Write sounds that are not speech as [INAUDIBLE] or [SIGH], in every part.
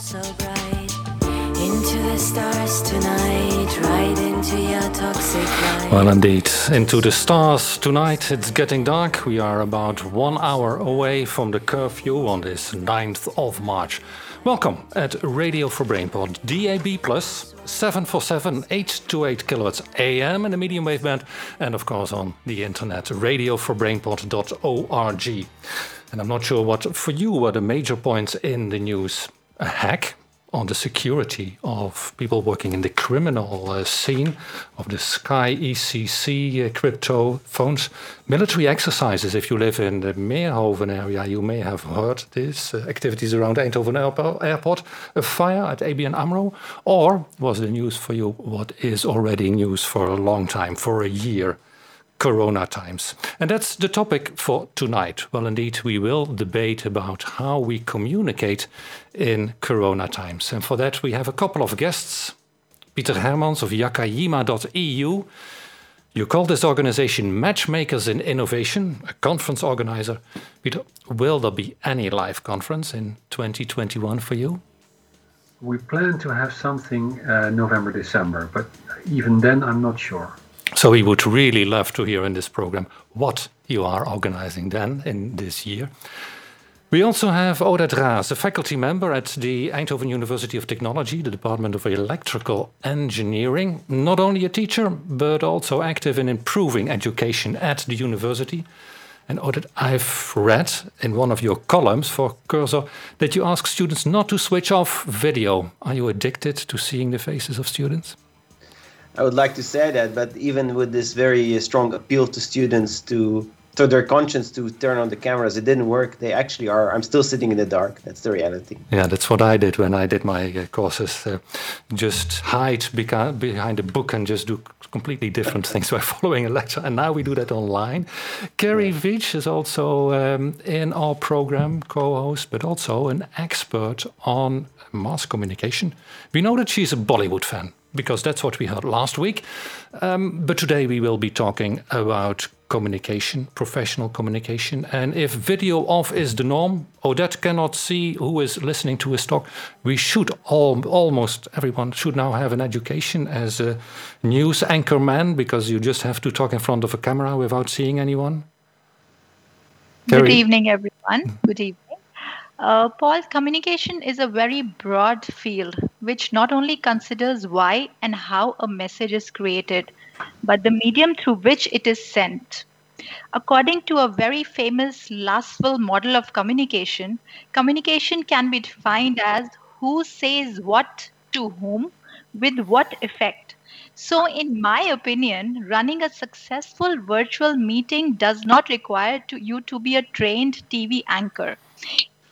So bright, into the stars tonight, right into your toxic light. Well, indeed, into the stars tonight. It's getting dark. We are about one hour away from the curfew on this 9th of March. Welcome at Radio for Brainport, DAB Plus, 747 828 kilowatts AM in the medium wave band, and of course on the internet, radio for radio4brainport.org. And I'm not sure what for you were the major points in the news. A hack on the security of people working in the criminal uh, scene of the Sky ECC uh, crypto phones. Military exercises, if you live in the Meerhoven area, you may have heard this. Uh, activities around Eindhoven Airport, a fire at ABN AMRO. Or was the news for you what is already news for a long time, for a year? Corona times. And that's the topic for tonight. Well, indeed, we will debate about how we communicate in Corona times. And for that, we have a couple of guests. Pieter Hermans of jakajima.eu. You call this organization Matchmakers in Innovation, a conference organizer. Pieter, will there be any live conference in 2021 for you? We plan to have something uh, November, December, but even then, I'm not sure. So we would really love to hear in this program what you are organizing then in this year. We also have Oded Raz, a faculty member at the Eindhoven University of Technology, the Department of Electrical Engineering. Not only a teacher, but also active in improving education at the university. And Oded, I've read in one of your columns for Cursor that you ask students not to switch off video. Are you addicted to seeing the faces of students? I would like to say that, but even with this very strong appeal to students to to their conscience to turn on the cameras, it didn't work. They actually are. I'm still sitting in the dark. That's the reality. Yeah, that's what I did when I did my uh, courses. Uh, just hide beca- behind a book and just do completely different things [LAUGHS] by following a lecture. And now we do that online. Kerry yeah. Vij is also um, in our program, co-host, but also an expert on mass communication. We know that she's a Bollywood fan because that's what we heard last week. Um, but today we will be talking about communication, professional communication. And if video off is the norm, Oded cannot see who is listening to his talk, we should all, almost everyone should now have an education as a news anchor man because you just have to talk in front of a camera without seeing anyone. Good evening, everyone. Good evening. Uh, Paul, communication is a very broad field which not only considers why and how a message is created, but the medium through which it is sent. According to a very famous Lasswell model of communication, communication can be defined as who says what to whom with what effect. So, in my opinion, running a successful virtual meeting does not require to you to be a trained TV anchor.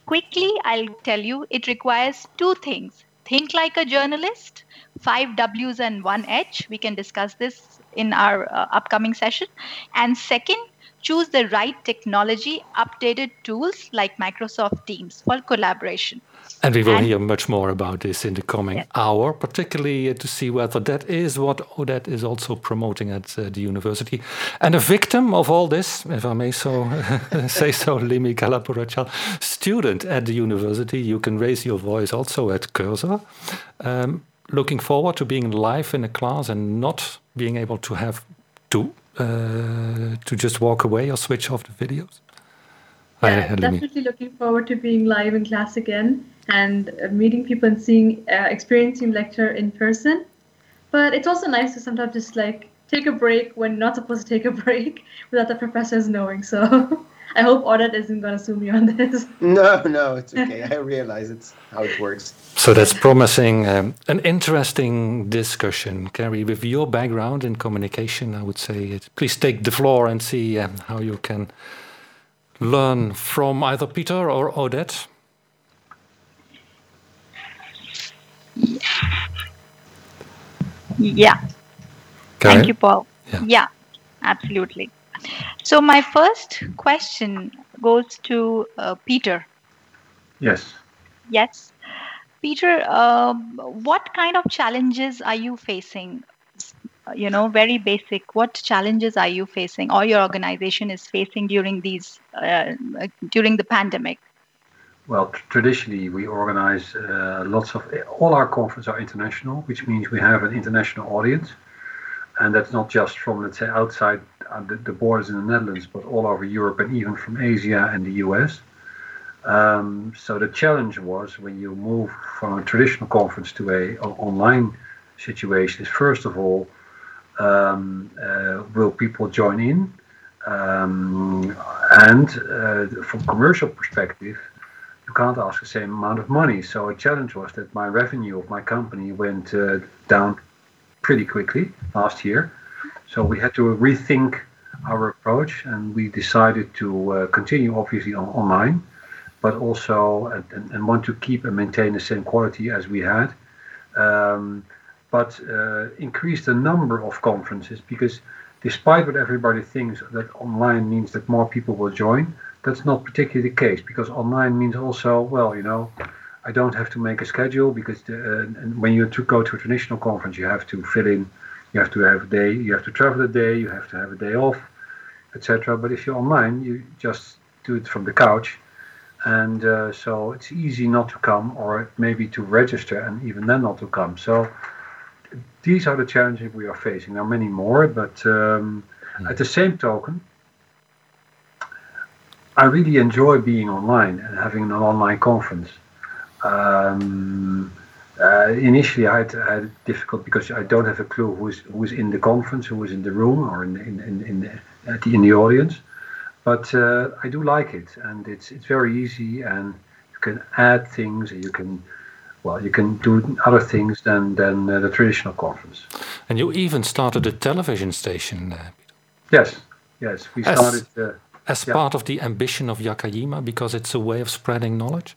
Quickly, I'll tell you it requires two things think like a journalist, five W's and one H. We can discuss this in our uh, upcoming session. And second, choose the right technology, updated tools like Microsoft Teams for collaboration. And we will and, hear much more about this in the coming yes. hour, particularly uh, to see whether that is what Oded is also promoting at uh, the university. And a victim of all this, if I may so [LAUGHS] say so, [LAUGHS] Limi Kalapurachal, student at the university, you can raise your voice also at Cursor. Um, looking forward to being live in a class and not being able to have to uh, to just walk away or switch off the videos. Yeah, Hi, definitely looking forward to being live in class again and uh, meeting people and seeing, uh, experiencing lecture in person. But it's also nice to sometimes just like take a break when not supposed to take a [LAUGHS] break without the professors knowing. So [LAUGHS] I hope Oded isn't going to sue me on this. [LAUGHS] No, no, it's okay. I realize it's how it works. So that's promising um, an interesting discussion. Kerry, with your background in communication, I would say it. please take the floor and see um, how you can learn from either Pieter or Oded. Yeah. Thank you, Paul. Yeah. yeah, absolutely. So, my first question goes to uh, Pieter. Yes. Yes. Pieter, uh, what kind of challenges are you facing? You know, very basic. What challenges are you facing, or your organization is facing during these uh, during the pandemic? Well, traditionally we organize uh, lots of all our conferences are international, which means we have an international audience, and that's not just from let's say outside uh, the, the, borders in the Netherlands, but all over Europe and even from Asia and the US. Um, so the challenge was when you move from a traditional conference to a, a online situation is first of all, um, uh, will people join in? Um, and uh, from commercial perspective, can't ask the same amount of money. So a challenge was that my revenue of my company went uh, down pretty quickly last year. So we had to rethink our approach, and we decided to uh, continue obviously on online, but also and, and, want to keep and maintain the same quality as we had, um, but uh, increase the number of conferences because despite what everybody thinks that online means that more people will join, that's not particularly the case because online means also, well, you know, I don't have to make a schedule because the, uh, when you to go to a traditional conference, you have to fill in, you have to have a day, you have to travel a day, you have to have a day off, etc. But if you're online, you just do it from the couch, and uh, so it's easy not to come or maybe to register and even then not to come. So these are the challenges we are facing. There are many more, but um, mm. at the same token, I really enjoy being online and having an online conference. Um, uh, initially, I had, I had difficult because I don't have a clue who's who's in the conference, who is in the room or in in in, in, the, in the audience. But uh, I do like it, and it's it's very easy, and you can add things, and you can well, you can do other things than than uh, the traditional conference. And you even started a television station. Uh, yes, yes, we started. As yeah. part of the ambition of Jakajima because it's a way of spreading knowledge?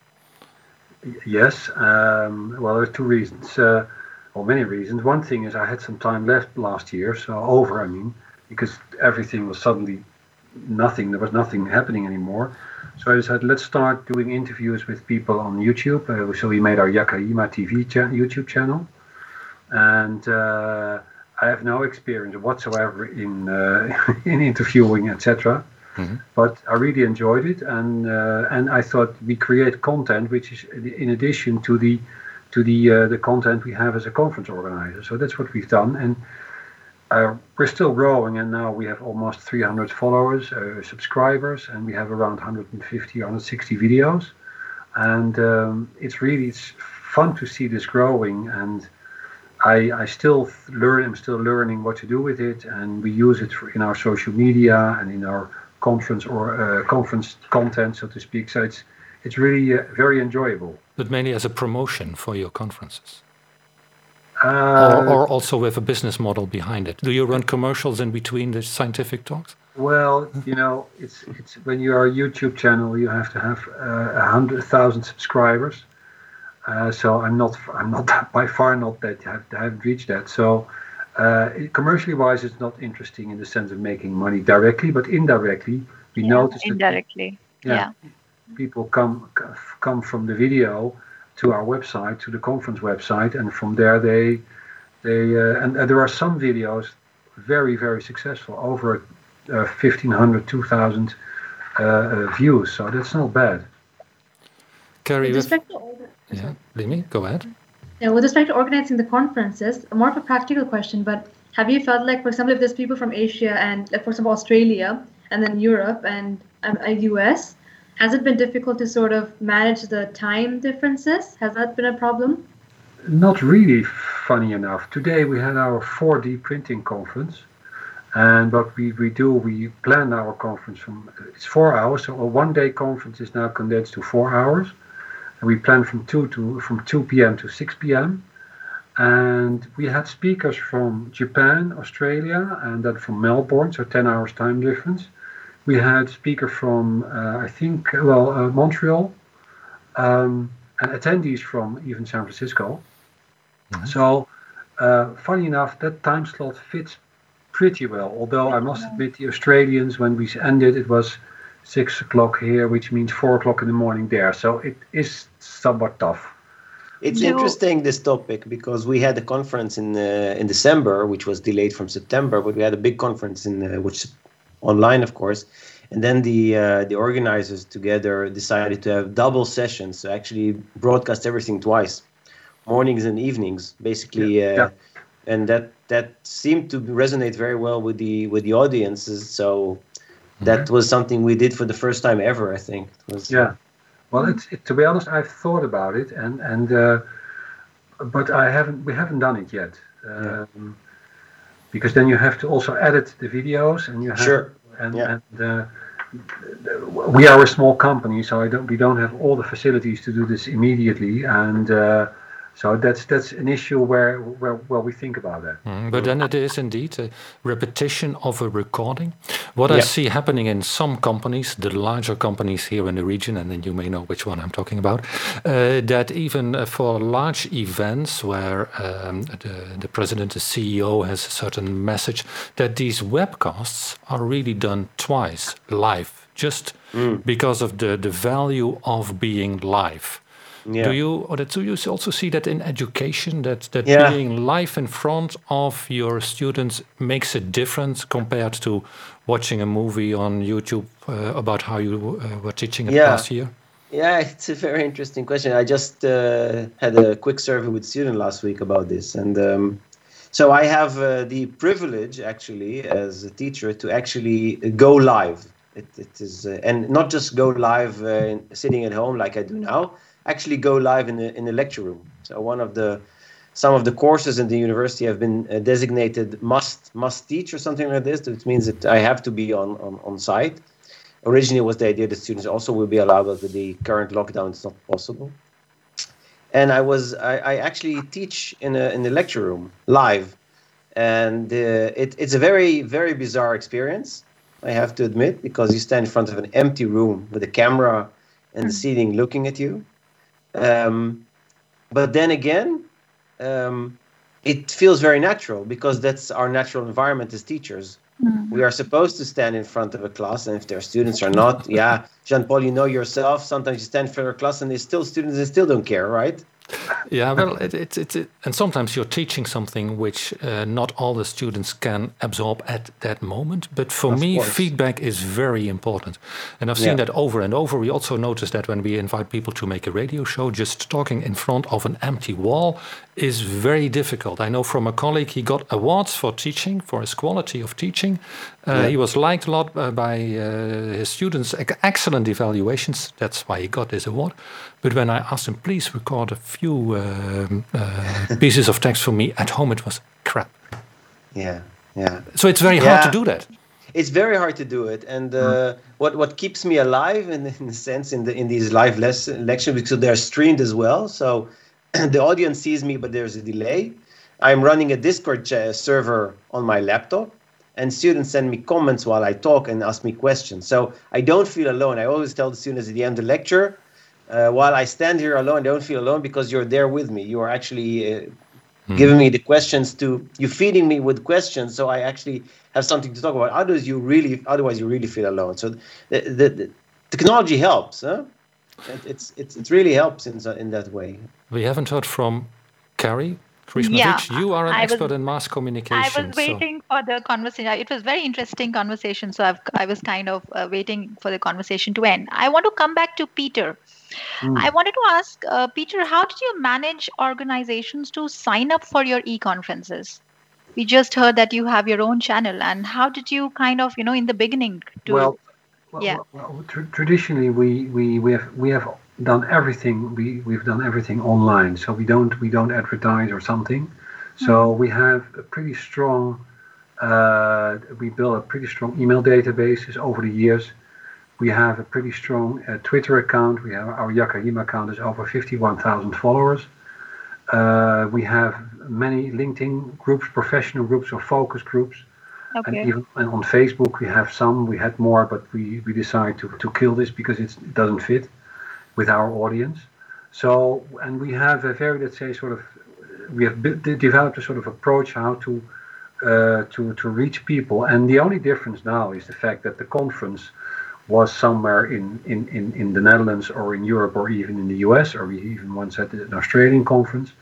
Yes. Um, well, there are two reasons, uh, or many reasons. One thing is I had some time left last year, so over, I mean, because everything was suddenly nothing. There was nothing happening anymore. So I decided let's start doing interviews with people on YouTube. Uh, so we made our Jakajima TV cha- YouTube channel, and uh, I have no experience whatsoever in uh, [LAUGHS] in interviewing, etc. Mm-hmm. But I really enjoyed it, and uh, and I thought we create content which is in addition to the to the uh, the content we have as a conference organizer. So that's what we've done, and uh, we're still growing. And now we have almost 300 followers, uh, subscribers, and we have around 150, 160 videos. And um, it's really it's fun to see this growing and. I, I, still learn. I'm still learning what to do with it, and we use it for, in our social media and in our conference or uh, conference content, so to speak. So it's it's really uh, very enjoyable. But mainly as a promotion for your conferences. Uh, or, or, also with a business model behind it. Do you run commercials in between the scientific talks? Well, you know, it's it's when you are a YouTube channel, you have to have uh, a uh, hundred thousand subscribers. Uh, so I'm not I'm not [LAUGHS] by far not that I haven't reached that. So uh, commercially wise, it's not interesting in the sense of making money directly, but indirectly, we yeah, notice indirectly. That, yeah, yeah, people come come from the video to our website, to the conference website, and from there they they uh, and, and, there are some videos very very successful, over uh, 1500, 2000 uh, uh, views. So that's not bad. Carrie, with, yeah, Limi, go ahead. Yeah, with respect to organizing the conferences, more of a practical question, but have you felt like, for example, if there's people from Asia and, like, for example, Australia and then Europe and um, US, has it been difficult to sort of manage the time differences? Has that been a problem? Not really, funny enough. Today we had our 4D printing conference. And what we, we do, we plan our conference from, it's four hours. So a one day conference is now condensed to four hours we planned from 2 to from 2 p.m. to 6 p.m. And we had speakers from Japan, Australia, and then from Melbourne, so 10 hours time difference. We had speaker from uh, I think well uh, Montreal, um, and attendees from even San Francisco. Mm-hmm. So uh, funny enough, that time slot fits pretty well. Although I must admit, the Australians, when we ended, it was six o'clock here, which means four o'clock in the morning there. So it is somewhat tough. It's no. interesting this topic because we had a conference in uh, in December, which was delayed from September, but we had a big conference in uh, which online, of course, And then the uh, the organizers together decided to have double sessions, so actually broadcast everything twice, mornings and evenings, basically. Yeah. Uh, yeah. And that that seemed to resonate very well with the with the audiences. So that mm-hmm. was something we did for the first time ever. I think. It was, yeah. Well, it, to be honest, I've thought about it, and and uh, but I haven't. We haven't done it yet. Um, yeah. Because then you have to also edit the videos, and you have sure. and, yeah. and uh, we are a small company, so I don't we don't have all the facilities to do this immediately, and uh, so that's that's an issue where where, where we think about that. Mm, but then it is indeed a repetition of a recording. What yeah. I see happening in some companies, the larger companies here in the region, and then you may know which one I'm talking about, uh, that even uh, for large events where um, the, the president, the CEO has a certain message, that these webcasts are really done twice live, just mm. because of the, the value of being live. Yeah. Do you or do you also see that in education that that yeah. being live in front of your students makes a difference compared to watching a movie on YouTube uh, about how you uh, were teaching it yeah. last year? Yeah, it's a very interesting question. I just uh, had a quick survey with students last week about this, and um, so I have uh, the privilege, actually, as a teacher, to actually go live. It, it is, uh, and not just go live uh, sitting at home like I do now, actually go live in the in the lecture room. So one of the some of the courses in the university have been uh, designated must must teach or something like this, which means that I have to be on on, on site. Originally, was the idea that students also will be allowed, but with the current lockdown, it's not possible. And I was I, I actually teach in a in the lecture room live, and uh, it, it's a very very bizarre experience. I have to admit because you stand in front of an empty room with a camera and the seating looking at you um, but then again, um, it feels very natural because that's our natural environment as teachers. Mm-hmm. We are supposed to stand in front of a class, and if their students are not, yeah, Jean Paul, you know yourself. Sometimes you stand in front of a class, and there's still students that still don't care, right? Yeah, well, it's it, it, it, and sometimes you're teaching something which uh, not all the students can absorb at that moment. But for of me, course. feedback is very important, and I've seen yeah. that over and over. We also notice that when we invite people to make a radio show, just talking in front of an empty wall is very difficult. I know from a colleague he got awards for teaching for his quality of teaching. Uh, yeah. He was liked a lot uh, by uh, his students, excellent evaluations. That's why he got this award. But when I asked him, please record a few um, uh, pieces of text for me at home, it was crap. Yeah, yeah. So it's very yeah. hard to do that. It's very hard to do it, and uh, mm. what what keeps me alive in, in a sense in the in these live lesson lectures because they're streamed as well. So [CLEARS THROAT] the audience sees me, but there's a delay. I'm running a Discord server on my laptop, and students send me comments while I talk and ask me questions. So I don't feel alone. I always tell the students at the end of the lecture, uh, while I stand here alone, I don't feel alone because you're there with me. You are actually uh, mm. giving me the questions to you feeding me with questions, so I actually have something to talk about. Otherwise, you really otherwise you really feel alone. So the, the, the technology helps. Huh? It, it's it's it really helps in in that way. We haven't heard from Carrie. Yeah, you are an I expert was, in mass communication. I was waiting so. for the conversation. It was very interesting conversation, so I've, I was kind of uh, waiting for the conversation to end. I want to come back to Pieter. Mm. I wanted to ask, uh, Pieter, how did you manage organizations to sign up for your e-conferences? We just heard that you have your own channel, and how did you kind of, you know, in the beginning? To, well, yeah. Well, tr- traditionally, we, we we have we have done everything. We we've done everything online, so we don't we don't advertise or something. So mm. we have a pretty strong. Uh, we built a pretty strong email databases over the years we have a pretty strong uh, Twitter account. We have our Jakajima account is over 51,000 followers. Uh, we have many LinkedIn groups, professional groups or focus groups. Okay. And even and on Facebook, we have some. We had more, but we, we decided to, to kill this because it doesn't fit with our audience. So, and we have a very, let's say, sort of, we have developed a sort of approach how to uh, to to reach people. And the only difference now is the fact that the conference was somewhere in, in, in, in the Netherlands or in Europe or even in the US, or we even once had an Australian conference.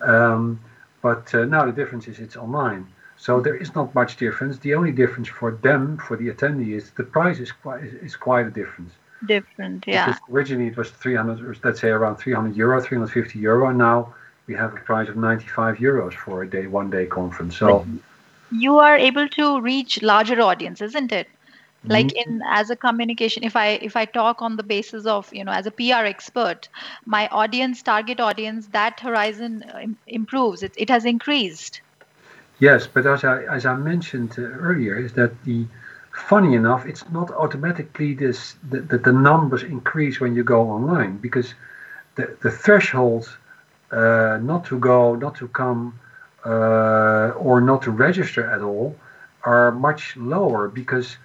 Um, but uh, now the difference is it's online. So there is not much difference. The only difference for them, for the attendee, is the price is quite is quite a difference. Different, yeah. Because originally it was 300, let's say around 300 euro, 350 euro. Now we have a price of 95 euros for a day, one day conference. So you are able to reach larger audience, isn't it? Like mm-hmm. in as a communication if i if i talk on the basis of you know as a pr expert my audience target audience that horizon uh, improves it, it has increased yes but as i as i mentioned uh, earlier is that the funny enough it's not automatically this that the, the, numbers increase when you go online because the the threshold uh, not to go not to come uh, or not to register at all are much lower because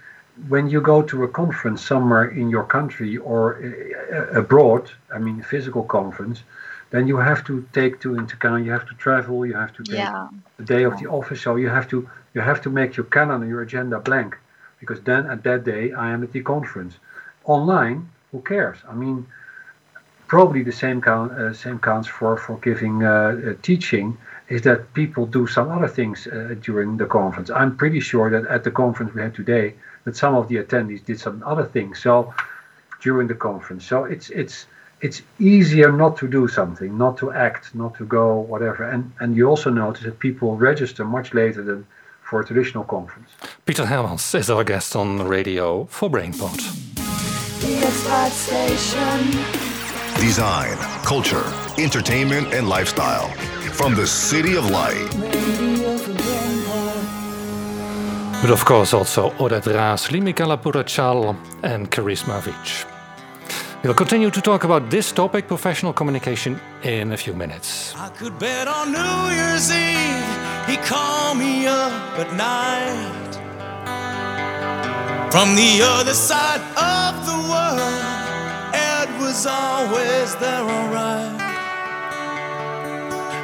when you go to a conference somewhere in your country or uh, abroad, I mean physical conference, then you have to take to into account you have to travel, you have to take yeah. the day of the office, so you have to you have to make your calendar, your agenda blank, because then at that day I am at the conference. Online, who cares? I mean, probably the same count uh, same counts for for giving uh, uh, teaching is that people do some other things uh, during the conference. I'm pretty sure that at the conference we had today that some of the attendees did some other things. So during the conference, so it's it's it's easier not to do something, not to act, not to go, whatever. And and you also notice that people register much later than for a traditional conference. Pieter Hermans is our guest on the radio for Brainport. Design, culture, entertainment, and lifestyle. From the City of Light. But of course also Oded Raz, Limi Kalapurachal and Karishma Vij. We'll continue to talk about this topic, professional communication, in a few minutes. I could bet on New Year's Eve he called me up at night. From the other side of the world, Ed was always there, alright.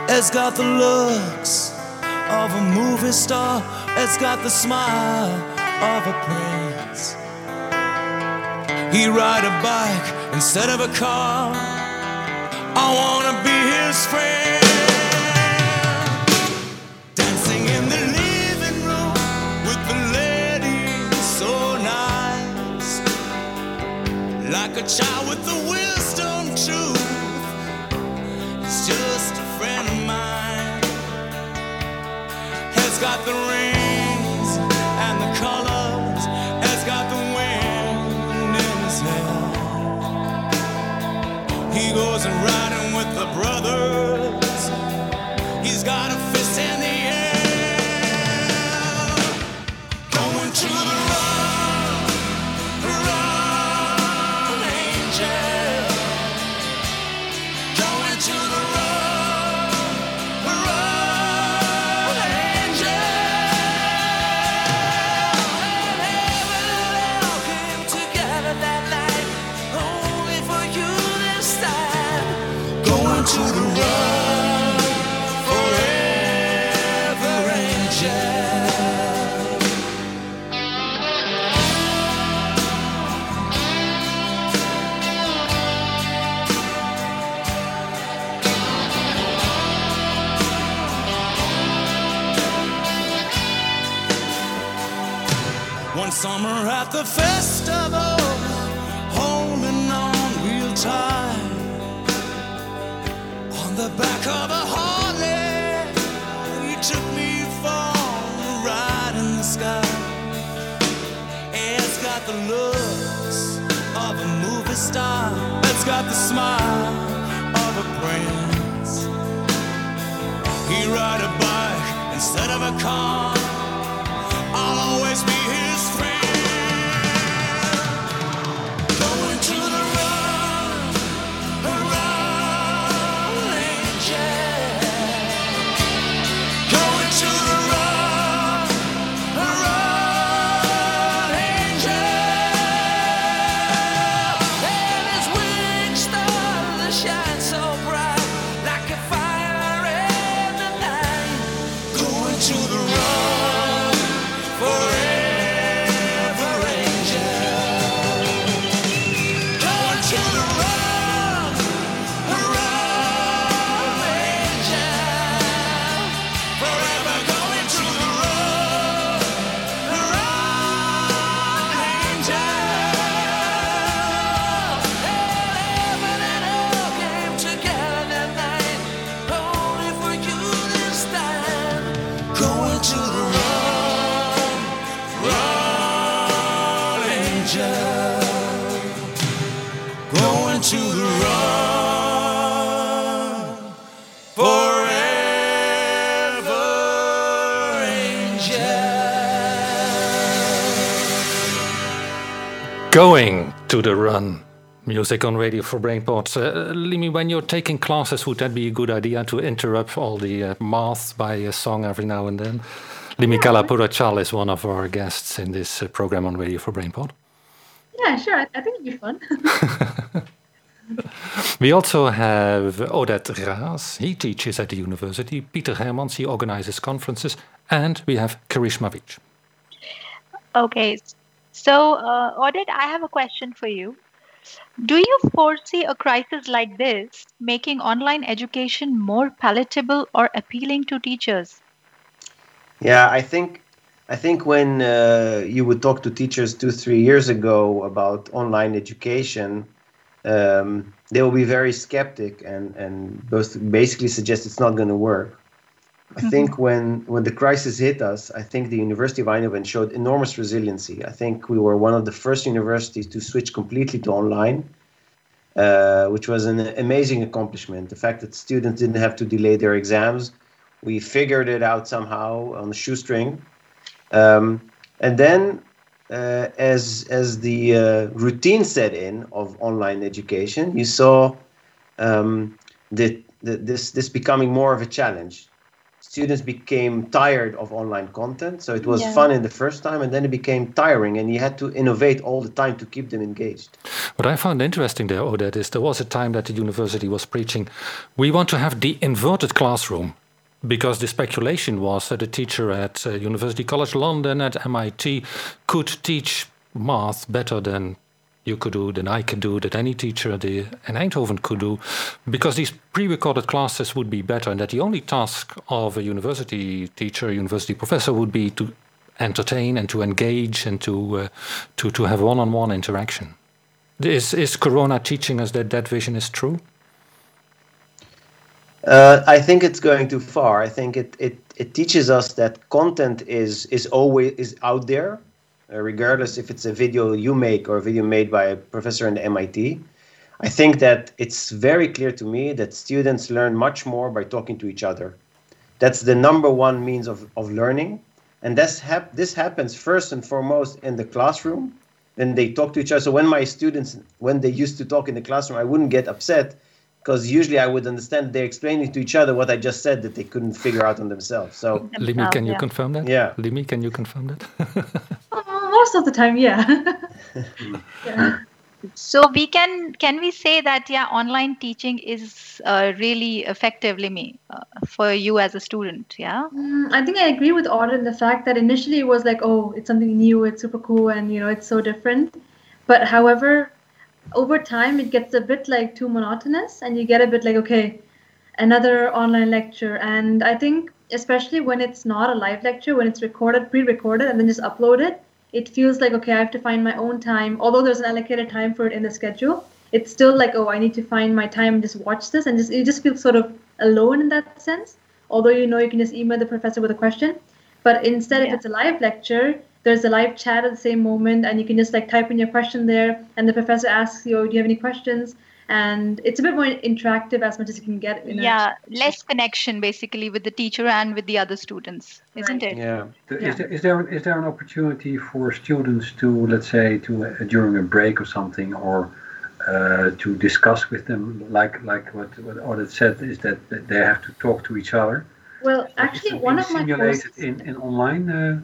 Ed's got the looks of a movie star has got the smile of a prince. He ride a bike instead of a car. I wanna be his friend. Dancing in the living room with the ladies, so nice. Like a child with the wisdom truth. He's just a friend of mine. Has got the ring. He goes and riding Music on radio for Brainport. Uh, Limi, when you're taking classes, would that be a good idea to interrupt all the uh, math by a song every now and then? Limi yeah. Kalapurachal is one of our guests in this uh, program on radio for Brainport. Yeah, sure. I, I think it'd be fun. [LAUGHS] we also have Oded Raz. He teaches at the university. Pieter Hermans, he organizes conferences. And we have Karishma Vij. Okay. So, uh, Oded, I have a question for you. Do you foresee a crisis like this making online education more palatable or appealing to teachers? Yeah, I think I think when uh, you would talk to teachers two, three years ago about online education, um, they will be very skeptic and and basically suggest it's not going to work. I mm-hmm. think when when the crisis hit us, I think the University of Eindhoven showed enormous resiliency. I think we were one of the first universities to switch completely to online, uh, which was an amazing accomplishment. The fact that students didn't have to delay their exams, we figured it out somehow on the shoestring, um, and then uh, as as the uh, routine set in of online education, you saw um, that, that this this becoming more of a challenge students became tired of online content. So it was yeah. fun in the first time, and then it became tiring, and you had to innovate all the time to keep them engaged. What I found interesting there, Oded, is there was a time that the university was preaching, we want to have the inverted classroom. Because the speculation was that a teacher at uh, University College London, at MIT, could teach math better than you could do, that I could do, that any teacher at the, in Eindhoven could do, because these pre-recorded classes would be better, and that the only task of a university teacher, a university professor, would be to entertain and to engage and to uh, to to have one-on-one interaction. Is is Corona teaching us that that vision is true? Uh, I think it's going too far. I think it, it, it teaches us that content is is always is out there uh, regardless if it's a video you make or a video made by a professor in the MIT. I think that it's very clear to me that students learn much more by talking to each other. That's the number one means of, of learning. And this, hap- this happens first and foremost in the classroom. Then they talk to each other. So when my students, when they used to talk in the classroom, I wouldn't get upset because usually I would understand they're explaining to each other what I just said that they couldn't figure out on themselves. So, Limi, can you yeah. confirm that? Yeah. Limi, can you confirm that? [LAUGHS] most of the time, yeah. yeah. [LAUGHS] [LAUGHS] So we can can we say that yeah, online teaching is uh, really effectively Limi, uh, for you as a student? Yeah. Mm, I think I agree with Oded the fact that initially it was like, oh, it's something new, it's super cool, and you know, it's so different. But however, over time it gets a bit like too monotonous, and you get a bit like, okay, another online lecture, and I think especially when it's not a live lecture, when it's recorded, pre-recorded, and then just upload it feels like okay i have to find my own time. Although there's an allocated time for it in the schedule it's still like oh i need to find my time and just watch this. And just you just feel sort of alone in that sense. Although you know you can just email the professor with a question. But instead yeah. if it's a live lecture there's a live chat at the same moment and you can just like type in your question there. And the professor asks you oh, do you have any questions and it's a bit more interactive as much as you can get in yeah less connection basically with the teacher and with the other students isn't right. it yeah. Is, yeah. There, is there is there an opportunity for students to let's say to uh, during a break or something or uh, to discuss with them like like what what Oded said is that they have to talk to each other well actually one of my courses in, in online uh,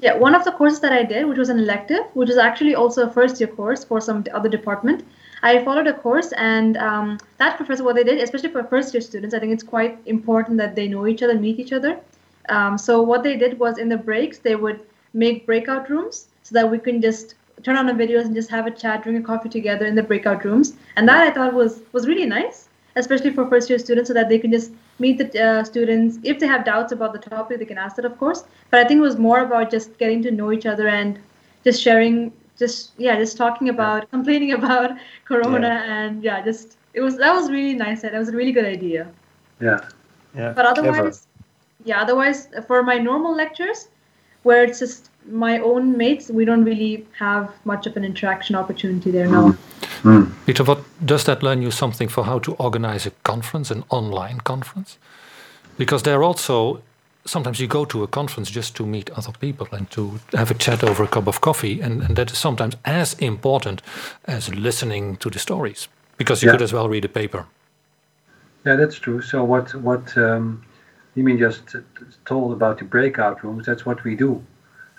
yeah one of the courses that i did which was an elective which is actually also a first year course for some other department I followed a course, and um, that professor, what they did, especially for first year students, I think it's quite important that they know each other, meet each other. Um, so what they did was in the breaks, they would make breakout rooms so that we can just turn on the videos and just have a chat, drink a coffee together in the breakout rooms. And that I thought was was really nice, especially for first year students, so that they can just meet the uh, students. If they have doubts about the topic, they can ask that, of course. But I think it was more about just getting to know each other and just sharing just yeah, just talking about [LAUGHS] complaining about Corona yeah. and yeah, just it was that was really nice. That was a really good idea. Yeah. Yeah. But otherwise, yeah, otherwise for my normal lectures, where it's just my own mates, we don't really have much of an interaction opportunity there now. Mm. Pieter, what does that learn you something for how to organize a conference, an online conference? Because there also sometimes you go to a conference just to meet other people and to have a chat over a cup of coffee, and, and that is sometimes as important as listening to the stories because you yeah. could as well read a paper. Yeah, that's true. So what what um, you mean just told about the breakout rooms? That's what we do.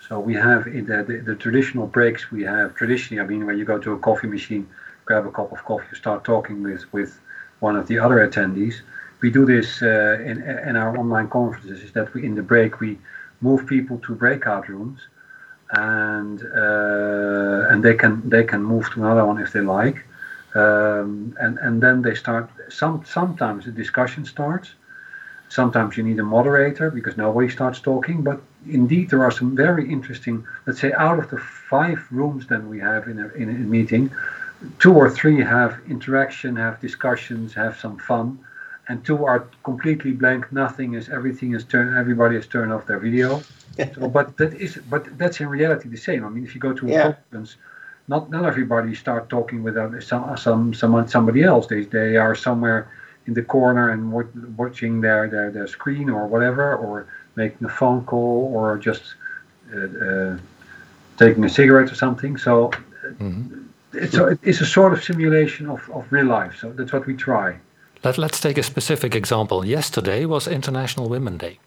So we have in the, the, the traditional breaks we have traditionally. I mean, when you go to a coffee machine, grab a cup of coffee, you start talking with with one of the other attendees we do this uh, in, in our online conferences is that we in the break we move people to breakout rooms and uh, and they can they can move to another one if they like. Um, and and then they start some sometimes the discussion starts. Sometimes you need a moderator because nobody starts talking but indeed there are some very interesting let's say out of the five rooms that we have in a, in a meeting two or three have interaction have discussions have some fun and two are completely blank. Nothing is everything is turned. Everybody has turned off their video. [LAUGHS] so, but that is but that's in reality the same. I mean, if you go to a yeah. conference, not not everybody start talking with some some someone somebody else. They they are somewhere in the corner and watching their, their their screen or whatever, or making a phone call or just uh, uh, taking a cigarette or something. So. Mm-hmm. It's a, it's a sort of simulation of, of real life. So that's what we try. Let, let's take a specific example. Yesterday was International Women Day.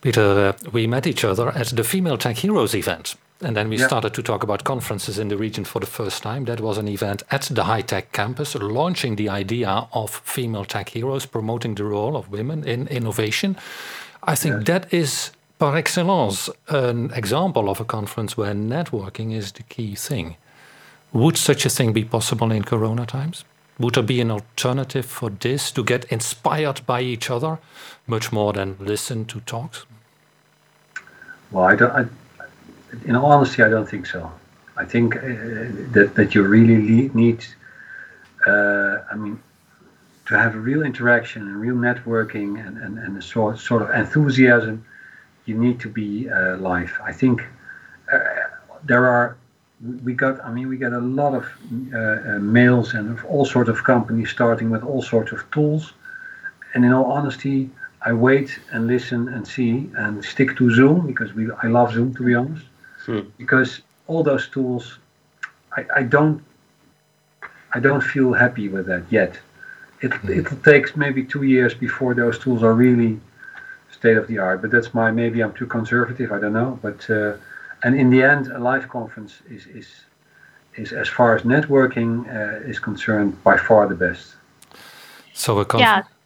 Pieter, uh, we met each other at the Female Tech Heroes event. And then we yeah. started to talk about conferences in the region for the first time. That was an event at the high tech campus, launching the idea of female tech heroes, promoting the role of women in innovation. I think yeah. that is, par excellence, an example of a conference where networking is the key thing. Would such a thing be possible in Corona times? Would there be an alternative for this to get inspired by each other much more than listen to talks? Well, I don't. I, in all honesty, I don't think so. I think uh, that that you really need. Uh, I mean, to have a real interaction and real networking and, and, and a sort, sort of enthusiasm, you need to be uh, live. I think uh, there are we got i mean we get a lot of uh, uh, mails and of all sorts of companies starting with all sorts of tools and in all honesty i wait and listen and see and stick to zoom because we i love zoom to be honest hmm. because all those tools I, I don't i don't feel happy with that yet it, hmm. it takes maybe two years before those tools are really state of the art but that's my maybe i'm too conservative i don't know but uh, and in the end, a live conference is is is as far as networking uh, is concerned by far the best. So a conference. Yeah.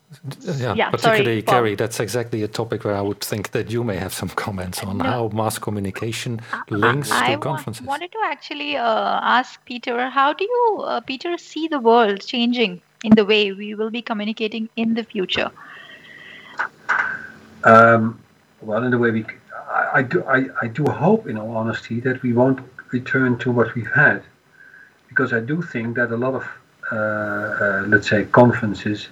Yeah, yeah, particularly sorry, Carrie, that's exactly a topic where I would think that you may have some comments on no. how mass communication links I, I to conferences. I wanted to actually uh, ask Pieter, how do you, uh, Pieter, see the world changing in the way we will be communicating in the future? Um, well, in the way we I, do I, I do hope, in all honesty, that we won't return to what we've had, because I do think that a lot of uh, uh, let's say conferences.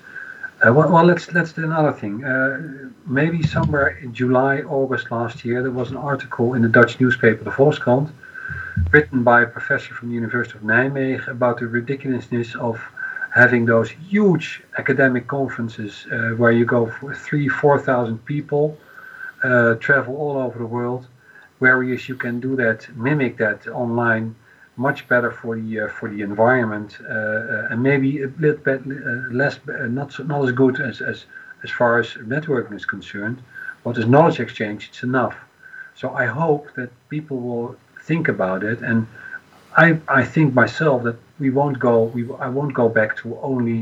Uh, well, well, let's let's do another thing. Uh, maybe somewhere in July, August last year, there was an article in the Dutch newspaper, the Volkskrant, written by a professor from the University of Nijmegen about the ridiculousness of having those huge academic conferences uh, where you go for three, four thousand people uh, travel all over the world, whereas you can do that, mimic that online much better for the uh, for the environment uh, uh and maybe a little bit uh, less not so, not as good as, as as far as networking is concerned but as knowledge exchange it's enough. So i hope that people will think about it and i i think myself that we won't go we i won't go back to only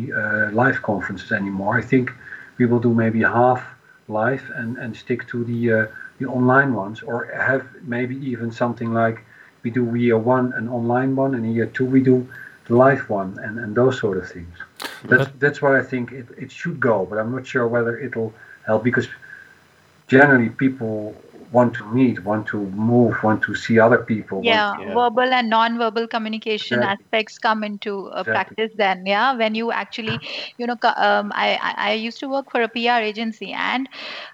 live conferences anymore. I think we will do maybe half live and, and stick to the uh, the online ones, or have maybe even something like we do year one an online one, and year two we do the live one, and, and those sort of things. That's that's where I think it, it should go, but I'm not sure whether it'll help because generally people want to meet, want to move, want to see other people. Yeah, to, yeah. verbal and non-verbal communication exactly. aspects come into uh, exactly. practice then. Yeah, when you actually, you know, um, I, I used to work for a PR agency, and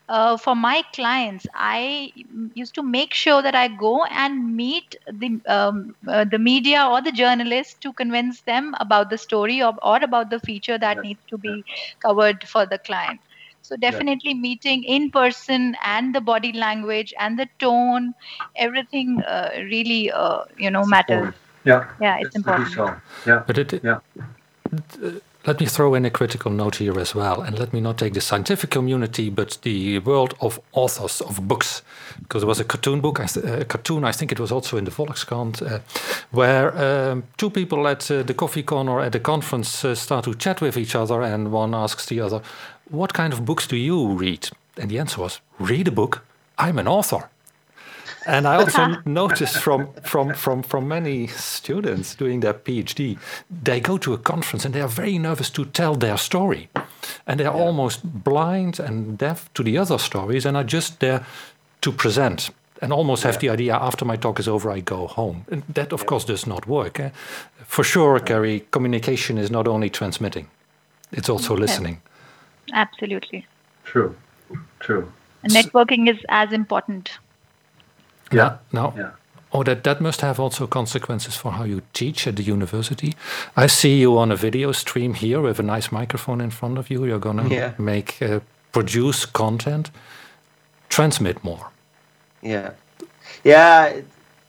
uh, for my clients, I used to make sure that I go and meet the um, uh, the media or the journalists to convince them about the story or, or about the feature that needs to be covered for the client So definitely yeah. meeting in person and the body language and the tone, everything uh, really, uh, you know, matters. Yeah. Yeah, it's important. So. Yeah. But it, yeah. let me throw in a critical note here as well, and let me not take the scientific community, but the world of authors of books, because there was a cartoon book, a cartoon, I think it was also in the Volkskrant, uh, where um, two people at uh, the coffee corner at the conference uh, start to chat with each other, and one asks the other, "What kind of books do you read?" And the answer was, "Read a book. I'm an author." And I also [LAUGHS] noticed from, from, from, from many students doing their PhD, they go to a conference and they are very nervous to tell their story. And they're yeah. almost blind and deaf to the other stories and are just there to present and almost have yeah. the idea after my talk is over, I go home. And that, of yeah. course, does not work. Eh? For sure, Carrie, communication is not only transmitting, it's also listening. Absolutely. True, true. And networking is as important. Yeah. No. yeah. Oh, that, that must have also consequences for how you teach at the university. I see you on a video stream here with a nice microphone in front of you. You're going to yeah. make, uh, produce content, transmit more. Yeah. Yeah.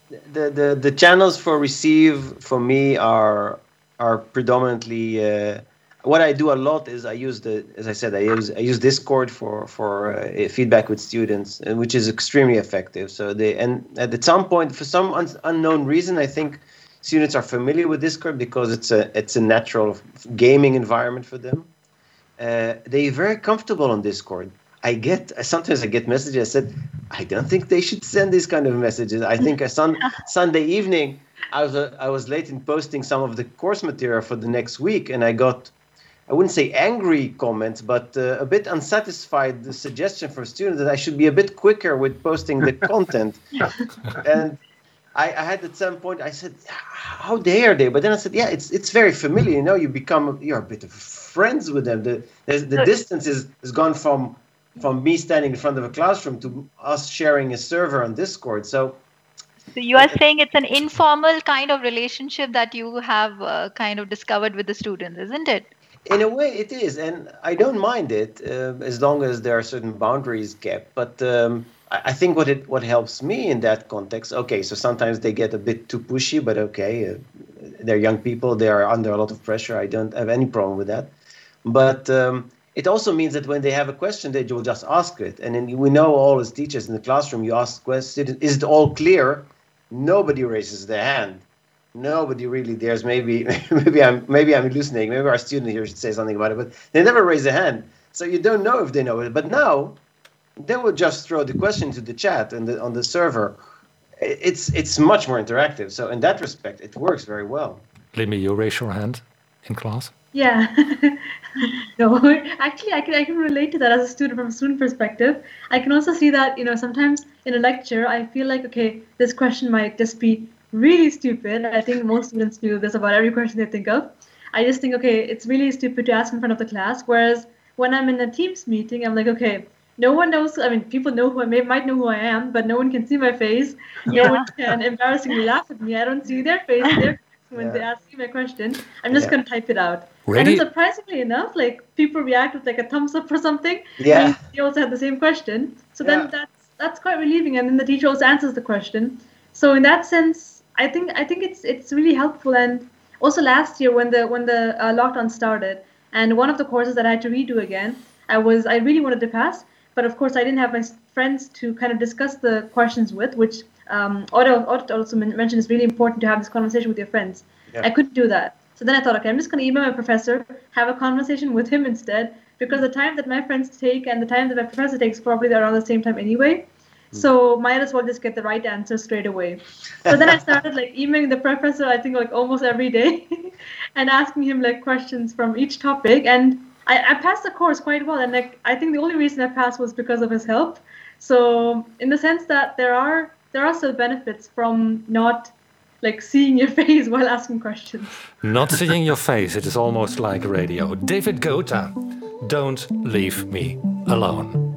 The, the, the channels for receive for me are are predominantly uh, what I do a lot is I use the, as I said, I use I use Discord for for uh, feedback with students, uh, which is extremely effective. So they and at some point, for some un- unknown reason, I think students are familiar with Discord because it's a it's a natural gaming environment for them. Uh, they're very comfortable on Discord. I get sometimes I get messages. I said I don't think they should send these kind of messages. I think a sun, [LAUGHS] Sunday evening I was uh, I was late in posting some of the course material for the next week, and I got I wouldn't say angry comments, but uh, a bit unsatisfied the suggestion from students that I should be a bit quicker with posting the [LAUGHS] content. and I, I, had at some point I said, "How dare they?" But then I said, "Yeah, it's it's very familiar. You know, you become you're a bit of friends with them. The the distance is has gone from from me standing in front of a classroom to us sharing a server on Discord. So." So you are saying it's an informal kind of relationship that you have uh, kind of discovered with the students, isn't it? In a way it is and i don't mind it uh, as long as there are certain boundaries kept but um, I, think what it what helps me in that context okay so sometimes they get a bit too pushy but okay uh, they're young people they are under a lot of pressure i don't have any problem with that. But um, it also means that when they have a question they will just ask it and then we know all as teachers in the classroom you ask questions is it all clear? Nobody raises their hand nobody really dares. Maybe [LAUGHS] maybe I'm maybe I'm hallucinating. Maybe our student here should say something about it, but they never raise a hand, so you don't know if they know it. But now they will just throw the question to the chat and the, on the server. It's it's much more interactive. So in that respect, it works very well. Limi, you raise your hand in class. Yeah. [LAUGHS] no, [LAUGHS] actually, I can I can relate to that as a student from a student perspective. I can also see that you know sometimes in a lecture I feel like okay this question might just be really stupid. I think most students do this about every question they think of. I just think, okay, it's really stupid to ask in front of the class. Whereas when I'm in a Teams meeting, I'm like, okay, no one knows. I mean, people know who I may, might know who I am, but no one can see my face. Yeah. No one can embarrassingly laugh at me. I don't see their face. Their [LAUGHS] when yeah. they ask me my question, I'm just yeah. gonna type it out. Ready? And surprisingly enough, like people react with like a thumbs up or something. Yeah. They also had the same question. So yeah. then that's that's quite relieving, and then the teacher also answers the question. So in that sense, I think I think it's it's really helpful. And also last year when the when the uh, lockdown started, and one of the courses that I had to redo again, I was I really wanted to pass, but of course I didn't have my friends to kind of discuss the questions with, which um, Oded, Oded also mentioned is really important to have this conversation with your friends. Yeah. I couldn't do that. So then I thought, okay, I'm just going to email my professor, have a conversation with him instead, because the time that my friends take and the time that my professor takes probably are around the same time anyway. Hmm. So might as well just get the right answer straight away. So then I started like emailing the professor, I think like almost every day, [LAUGHS] and asking him like questions from each topic. And I, I passed the course quite well. And like I think the only reason I passed was because of his help. So in the sense that there are there are still benefits from not like seeing your [LAUGHS] face while asking questions. Not seeing your face, it is almost like radio. David Guetta, don't leave me alone.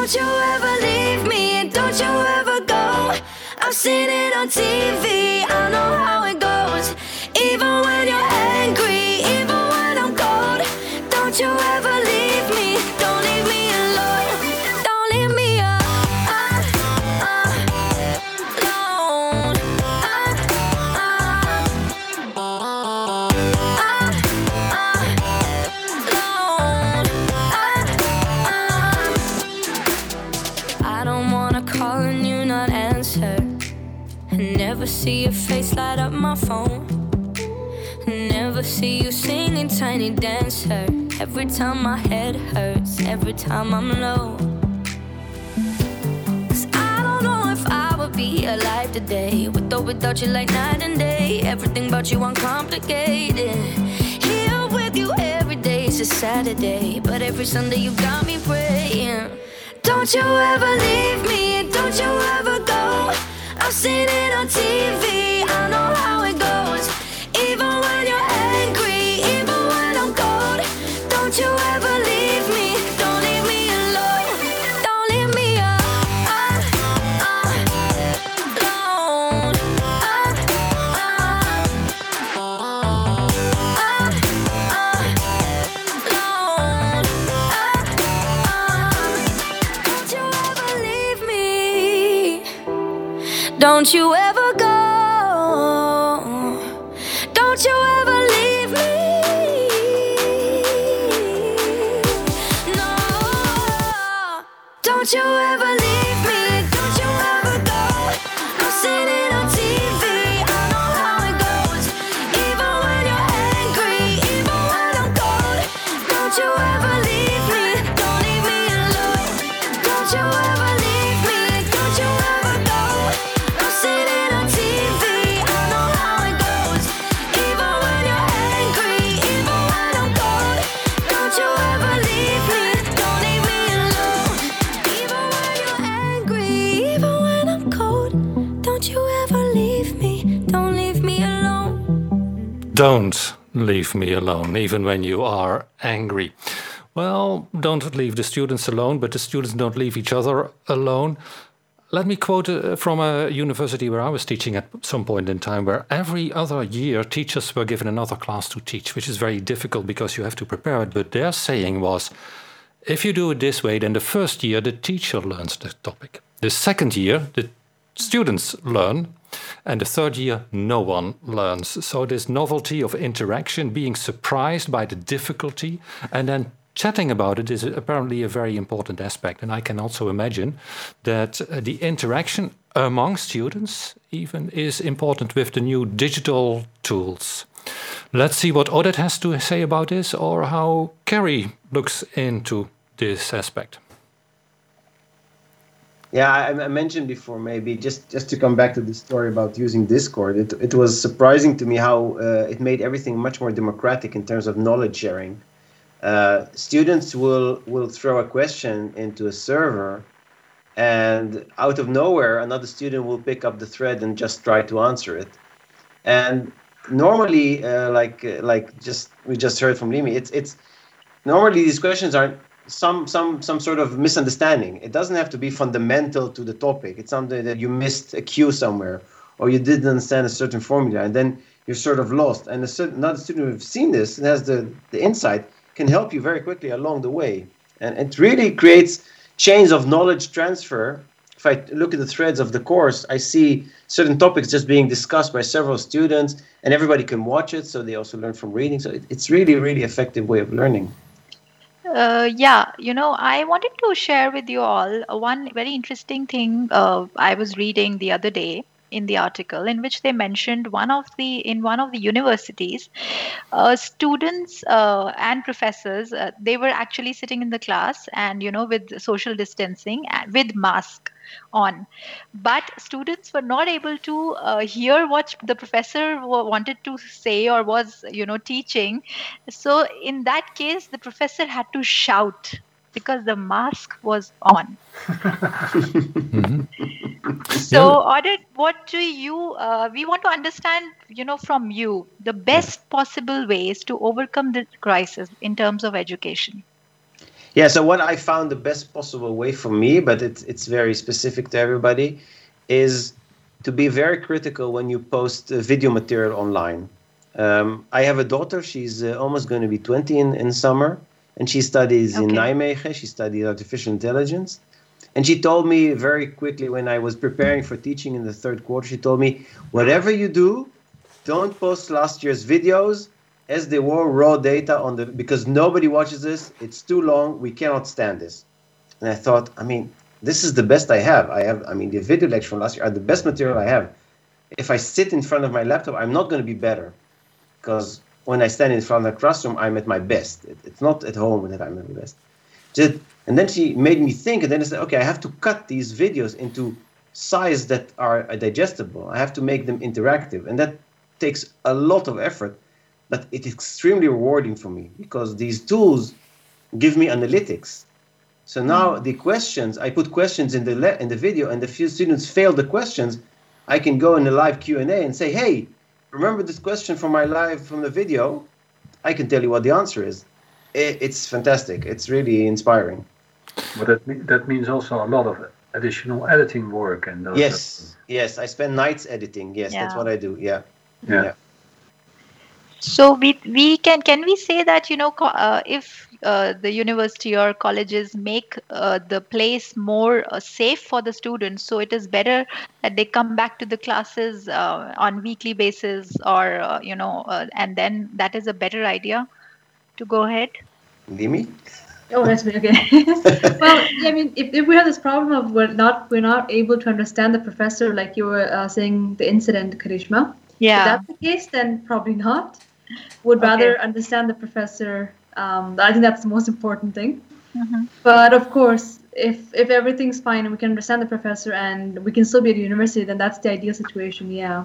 Don't you ever leave me, don't you ever go. I've seen it on TV, I know how it goes. Tiny dancer. Every time my head hurts, every time I'm low. Cause I don't know if I would be alive today. With or without you, like night and day. Everything about you uncomplicated. Here with you every day is a Saturday. But every Sunday you got me praying. Don't you ever leave me, don't you ever go. I've seen it on TV, Don't you ever Don't leave me alone, even when you are angry. Well, don't leave the students alone, but the students don't leave each other alone. Let me quote uh, from a university where I was teaching at some point in time, where every other year teachers were given another class to teach, which is very difficult because you have to prepare it. But their saying was if you do it this way, then the first year the teacher learns the topic. The second year, the students learn. And the third year, no one learns. So, this novelty of interaction, being surprised by the difficulty, and then chatting about it is apparently a very important aspect. And I can also imagine that uh, the interaction among students even is important with the new digital tools. Let's see what Oded has to say about this or how Kerry looks into this aspect. Yeah, I, I mentioned before, maybe just just to come back to the story about using Discord. It it was surprising to me how uh, it made everything much more democratic in terms of knowledge sharing. Uh, students will will throw a question into a server, and out of nowhere, another student will pick up the thread and just try to answer it. And normally, uh, like like just we just heard from Limi, it's it's normally these questions are some some some sort of misunderstanding. It doesn't have to be fundamental to the topic. It's something that you missed a cue somewhere, or you didn't understand a certain formula, and then you're sort of lost. And a certain, another student who's seen this and has the the insight can help you very quickly along the way, and it really creates chains of knowledge transfer. If I look at the threads of the course, I see certain topics just being discussed by several students, and everybody can watch it, so they also learn from reading. So it, it's really, really effective way of learning. Uh, yeah, you know, I wanted to share with you all one very interesting thing uh, I was reading the other day in the article in which they mentioned one of the in one of the universities uh, students uh, and professors uh, they were actually sitting in the class and you know with social distancing and with mask on but students were not able to uh, hear what the professor wanted to say or was you know teaching so in that case the professor had to shout because the mask was on. [LAUGHS] mm-hmm. So, Oded, what do you? Uh, we want to understand, you know, from you the best possible ways to overcome this crisis in terms of education. Yeah. So, what I found the best possible way for me, but it's it's very specific to everybody, is to be very critical when you post video material online. Um, I have a daughter. She's uh, almost going to be 20 in, in summer, and she studies okay. in Nijmegen. She studies artificial intelligence. And she told me very quickly when I was preparing for teaching in the third quarter, she told me, whatever you do, don't post last year's videos as they were raw data on the because nobody watches this. It's too long. We cannot stand this. And I thought, I mean, this is the best I have. I have, I mean, the video lecture from last year are the best material I have. If I sit in front of my laptop, I'm not going to be better because when I stand in front of the classroom, I'm at my best. It, it's not at home that I'm at my best. Just, and then she made me think, and then I said, okay, I have to cut these videos into size that are digestible. I have to make them interactive, and that takes a lot of effort, but it's extremely rewarding for me because these tools give me analytics. So now mm. the questions, I put questions in the le- in the video, and if few students fail the questions, I can go in a live Q and A and say, hey, remember this question from my live from the video? I can tell you what the answer is. It's fantastic. It's really inspiring. But that that means also a lot of additional editing work and those yes, yes. I spend nights editing. Yes, yeah. that's what I do. Yeah. yeah. yeah. So we we can can we say that you know uh, if uh, the university or colleges make uh, the place more uh, safe for the students, so it is better that they come back to the classes uh, on weekly basis, or uh, you know, and then that is a better idea to go ahead. Limi? Oh, that's me. Okay. [LAUGHS] well, I mean, if, if we have this problem of we're not we're not able to understand the professor, like you were saying, the incident, Karishma. Yeah. If that's the case, then probably not would rather okay. understand the professor. Um, I think that's the most important thing. Mm-hmm. But of course, if if everything's fine and we can understand the professor and we can still be at university, then that's the ideal situation. Yeah.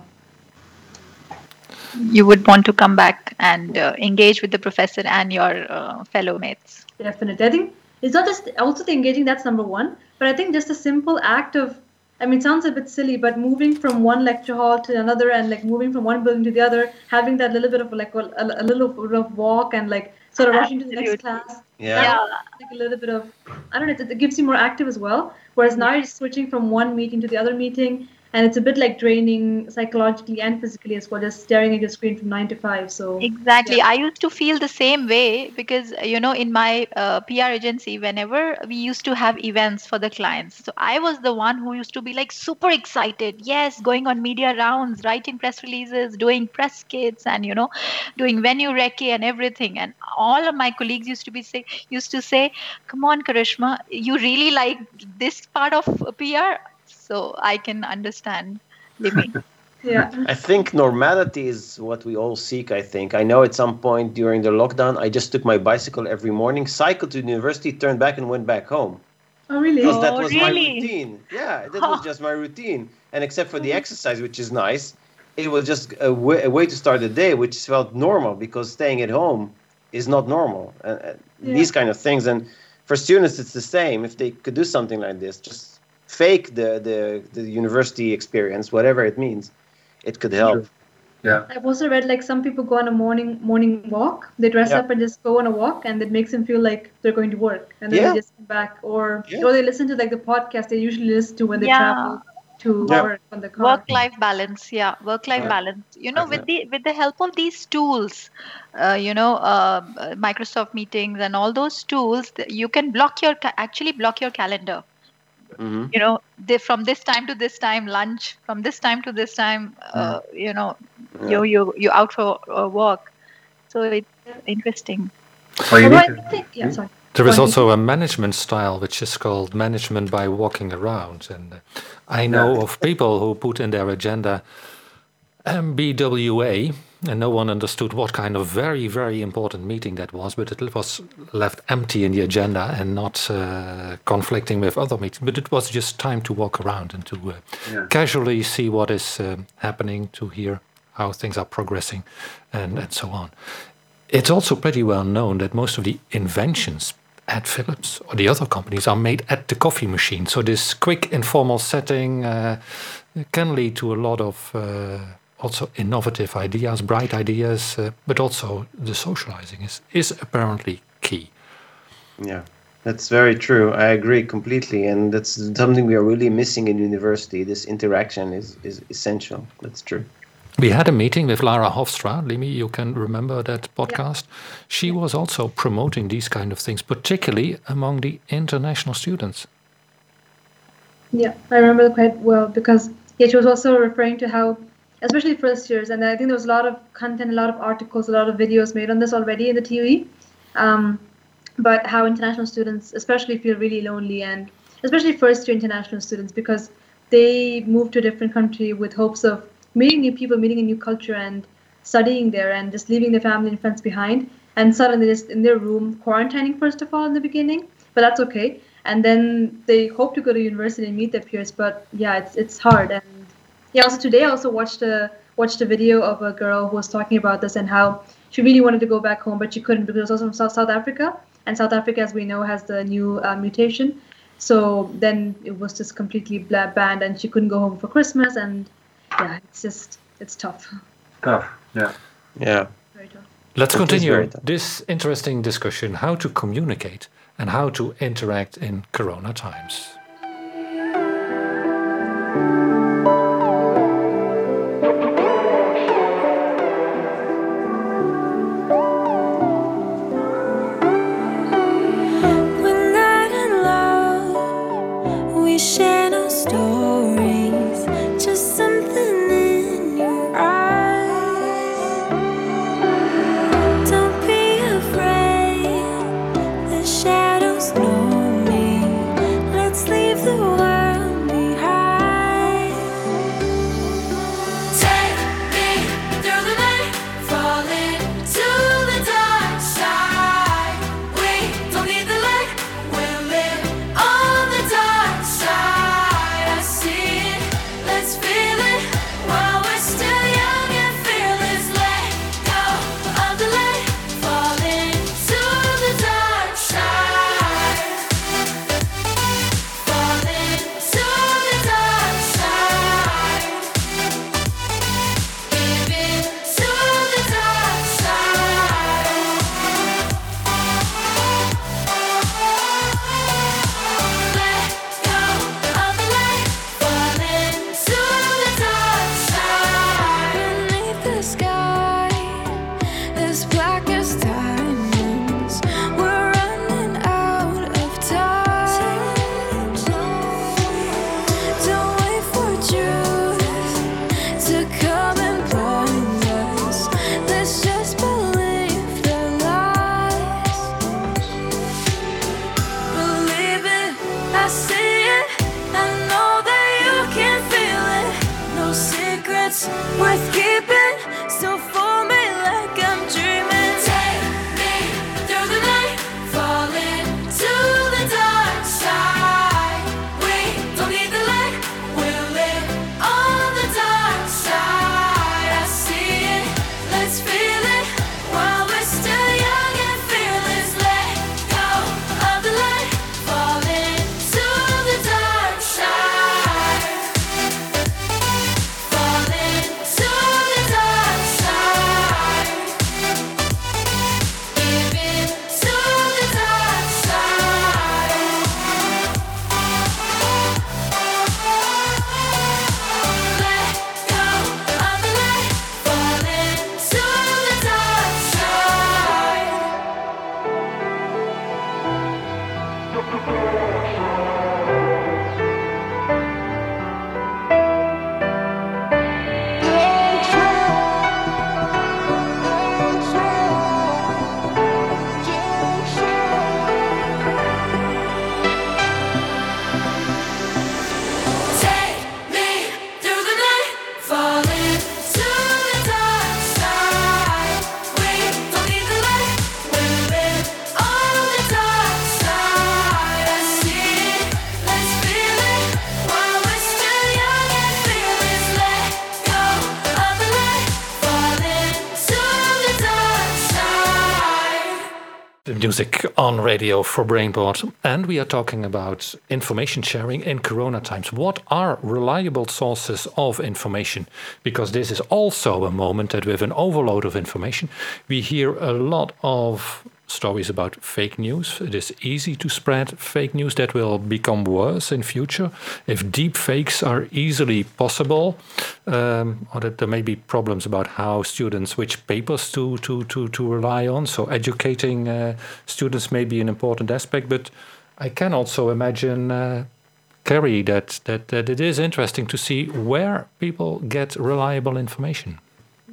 You would want to come back and uh, engage with the professor and your uh, fellow mates. Definitely, I think it's not just also the engaging. That's number one. But I think just a simple act of I mean, it sounds a bit silly, but moving from one lecture hall to another and like moving from one building to the other, having that little bit of like a, a little bit of walk and like sort of rushing to the next class. Yeah. yeah. Like a little bit of, I don't know, it, it gives you more active as well. Whereas now you're switching from one meeting to the other meeting and it's a bit like draining psychologically and physically as well just staring at your screen from 9 to 5 so exactly. yeah. i used to feel the same way because you know in my uh, pr agency whenever we used to have events for the clients so i was the one who used to be like super excited. Yes going on media rounds writing press releases doing press kits and you know doing venue recce and everything. And all of my colleagues used to be say used to say come on karishma you really like this part of pr so I can understand living. [LAUGHS] yeah. I think normality is what we all seek. I think I know at some point during the lockdown, I just took my bicycle every morning, cycled to the university, turned back, and went back home. Oh really? Because oh, that was really? my routine. Yeah, that was just my routine. And except for the exercise, which is nice, it was just a way, way to start the day, which felt normal because staying at home is not normal. Uh, yeah. These kind of things, and for students, it's the same. If they could do something like this, just fake the, the, the university experience, whatever it means, it could help. Yeah. I've also read like some people go on a morning morning walk. They dress yeah. up and just go on a walk, and it makes them feel like they're going to work, and then yeah. they just come back. Or yeah. or they listen to like the podcast they usually listen to when they travel to work on the car. Work life balance, yeah, work life balance. You know, with the with the help of these tools, uh, you know, uh, Microsoft meetings and all those tools, you can block your actually block your calendar Mm-hmm. You know, they, from this time to this time, lunch. From this time to this time, uh, mm. you know, yeah. you you you out for a walk. So it's interesting. yeah, sorry. There is also a management style which is called management by walking around, and uh, I know of people who put in their agenda MBWA, and no one understood what kind of very, very important meeting that was, but it was left empty in the agenda and not uh, conflicting with other meetings. But it was just time to walk around and to uh, yeah. casually see what is uh, happening, to hear how things are progressing, and, and so on. It's also pretty well known that most of the inventions at Philips or the other companies are made at the coffee machine. So this quick informal setting uh, can lead to a lot of uh, also innovative ideas, bright ideas, uh, but also the socializing is, is apparently key. Yeah, that's very true. I agree completely. And that's something we are really missing in university. This interaction is, is essential. That's true. We had a meeting with Lara Hofstra. Limi, you can remember that podcast. Yeah. She was also promoting these kind of things, particularly among the international students. Yeah, I remember quite well because yeah, she was also referring to how, especially first years, and I think there was a lot of content, a lot of articles, a lot of videos made on this already in the TU/e. Um, but how international students especially feel really lonely and especially first year international students because they move to a different country with hopes of meeting new people meeting a new culture and studying there and just leaving their family and friends behind and suddenly just in their room quarantining first of all in the beginning but that's okay and then they hope to go to university and meet their peers but yeah it's it's hard and yeah also today i also watched a watched a video of a girl who was talking about this and how she really wanted to go back home but she couldn't because it was also from south, south africa and South Africa, as we know, has the new uh, mutation. So then it was just completely banned, and she couldn't go home for Christmas. And yeah, it's just it's tough. Tough, yeah, yeah. Very tough. Let's continue this interesting discussion: how to communicate and how to interact in Corona times. Music on radio for Brainport, and we are talking about information sharing in Corona times. What are reliable sources of information? Because this is also a moment that we have an overload of information. We hear a lot of stories about fake news. It is easy to spread fake news that will become worse in future if deep fakes are easily possible, um, or that there may be problems about how students which papers to to to, to rely on. So educating uh, students may be an important aspect, but I can also imagine. Uh, Carrie, that, that, that it is interesting to see where people get reliable information.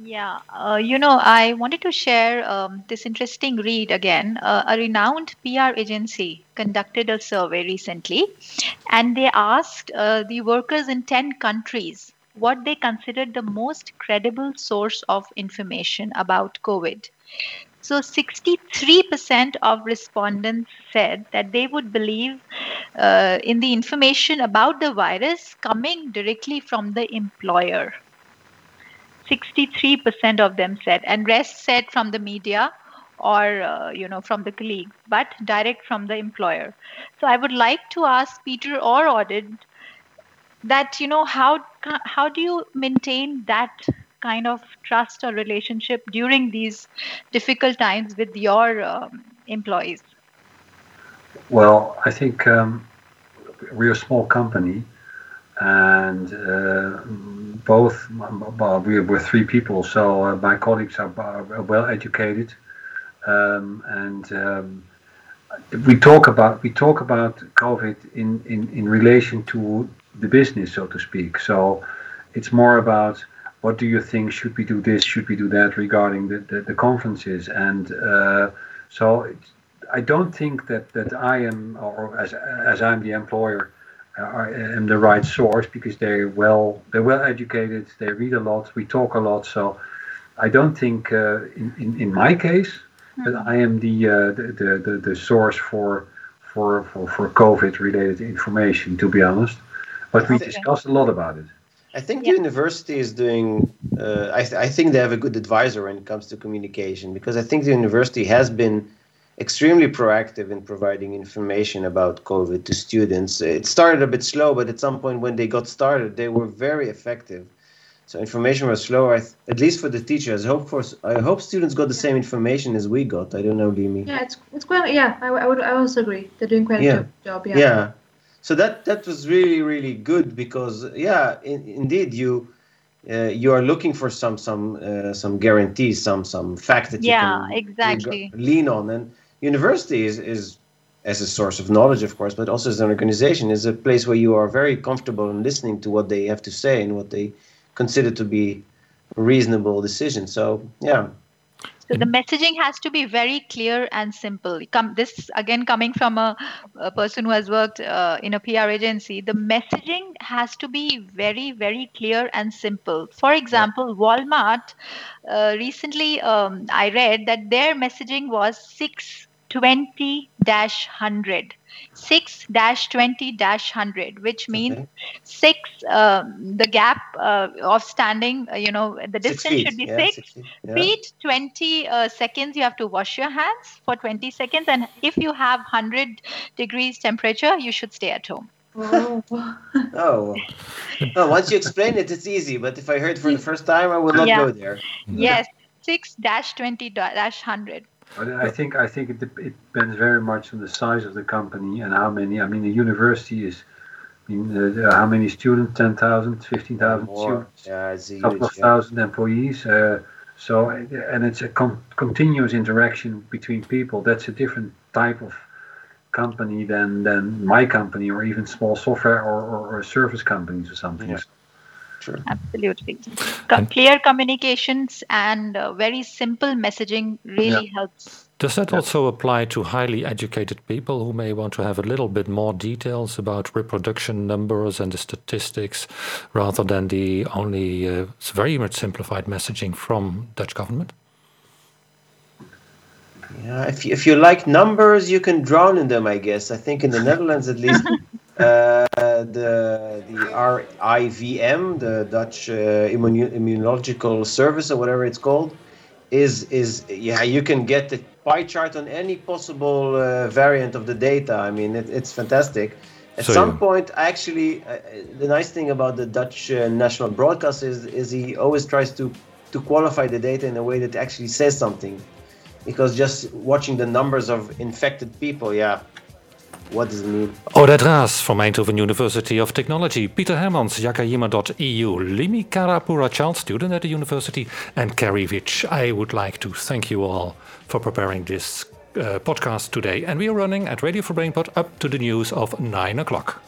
Yeah, uh, you know, I wanted to share um, this interesting read again. Uh, a renowned PR agency conducted a survey recently, and they asked uh, the workers in 10 countries what they considered the most credible source of information about COVID. So, 63% of respondents said that they would believe uh, in the information about the virus coming directly from the employer 63% of them said and rest said from the media or uh, you know from the colleagues but direct from the employer. So i would like to ask Pieter or Oded that you know how how do you maintain that kind of trust or relationship during these difficult times with your um, employees? Well i think um, we're a small company and uh, both well, we were three people, so uh, my colleagues are, are well educated, um, and um, we talk about we talk about COVID in, in, in relation to the business, so to speak. So it's more about what do you think should we do this, should we do that regarding the, the, the conferences, and uh, so I don't think that, that I am or as as I'm the employer am the right source because they're well they're well educated they read a lot we talk a lot so i don't think uh, in, in, in my case mm-hmm. that i am the, uh, the, the, the source for for for, for covid related information to be honest but we discuss a lot about it I think the university is doing. Uh, I, th- I think they have a good advisor when it comes to communication because I think the university has been extremely proactive in providing information about COVID to students. It started a bit slow, but at some point when they got started, they were very effective. So information was slower, at least for the teachers. I hope for I hope students got the same information as we got. I don't know, Limi. Yeah, it's it's quite. Yeah, I, I would I also agree. They're doing quite yeah. a good job. Yeah. Yeah. So that that was really really good because yeah, in, indeed you. Uh, you are looking for some some uh, some guarantees, some some fact that yeah, you can exactly. lean on, and university is, is as a source of knowledge, of course, but also as an organization, is a place where you are very comfortable in listening to what they have to say and what they consider to be reasonable decisions. So, yeah. So the messaging has to be very clear and simple. Come, this again coming from a, a person who has worked uh, in a PR agency. The messaging has to be very, very clear and simple. For example, Walmart uh, recently um, I read that their messaging was six 20 100 6 20 100 which means okay. 6 um, the gap uh, of standing uh, you know the distance should be yeah, 6 feet, yeah. feet 20 uh, seconds you have to wash your hands for 20 seconds and if you have 100 degrees temperature you should stay at home oh. oh. oh once you explain it it's easy but if i heard for the first time i will not yeah. go there yes 6 20 100 I think I think it, it depends very much on the size of the company and how many. I mean, the university is. I mean, uh, how many students? 10,000, 15,000 students, yeah, it's a couple of thousand employees. Uh, so, and it's a con- continuous interaction between people. That's a different type of company than than my company or even small software or, or, or service companies or something. Yeah. Sure. Absolutely. Co- clear communications and uh, very simple messaging really yeah. helps. Does that also apply to highly educated people who may want to have a little bit more details about reproduction numbers and the statistics rather than the only uh, very much simplified messaging from Dutch government? Yeah, if you, if you like numbers, you can drown in them, I guess. I think in the Netherlands, at least, [LAUGHS] uh, the the RIVM, the Dutch uh, Immun- Immunological Service or whatever it's called, is is yeah you can get the pie chart on any possible uh, variant of the data. I mean, it, it's fantastic. At So some you- point, actually, uh, the nice thing about the Dutch uh, national broadcast is, is he always tries to, to qualify the data in a way that actually says something. Because just watching the numbers of infected people, yeah, what does it mean? Oded Raz from Eindhoven University of Technology, Pieter Hermans, Jakajima.eu, Limi Kalapurachal student at the university, and Carrie Vij. I would like to thank you all for preparing this uh, podcast today. And we are running at Radio for Brainport up to the news of 9 o'clock.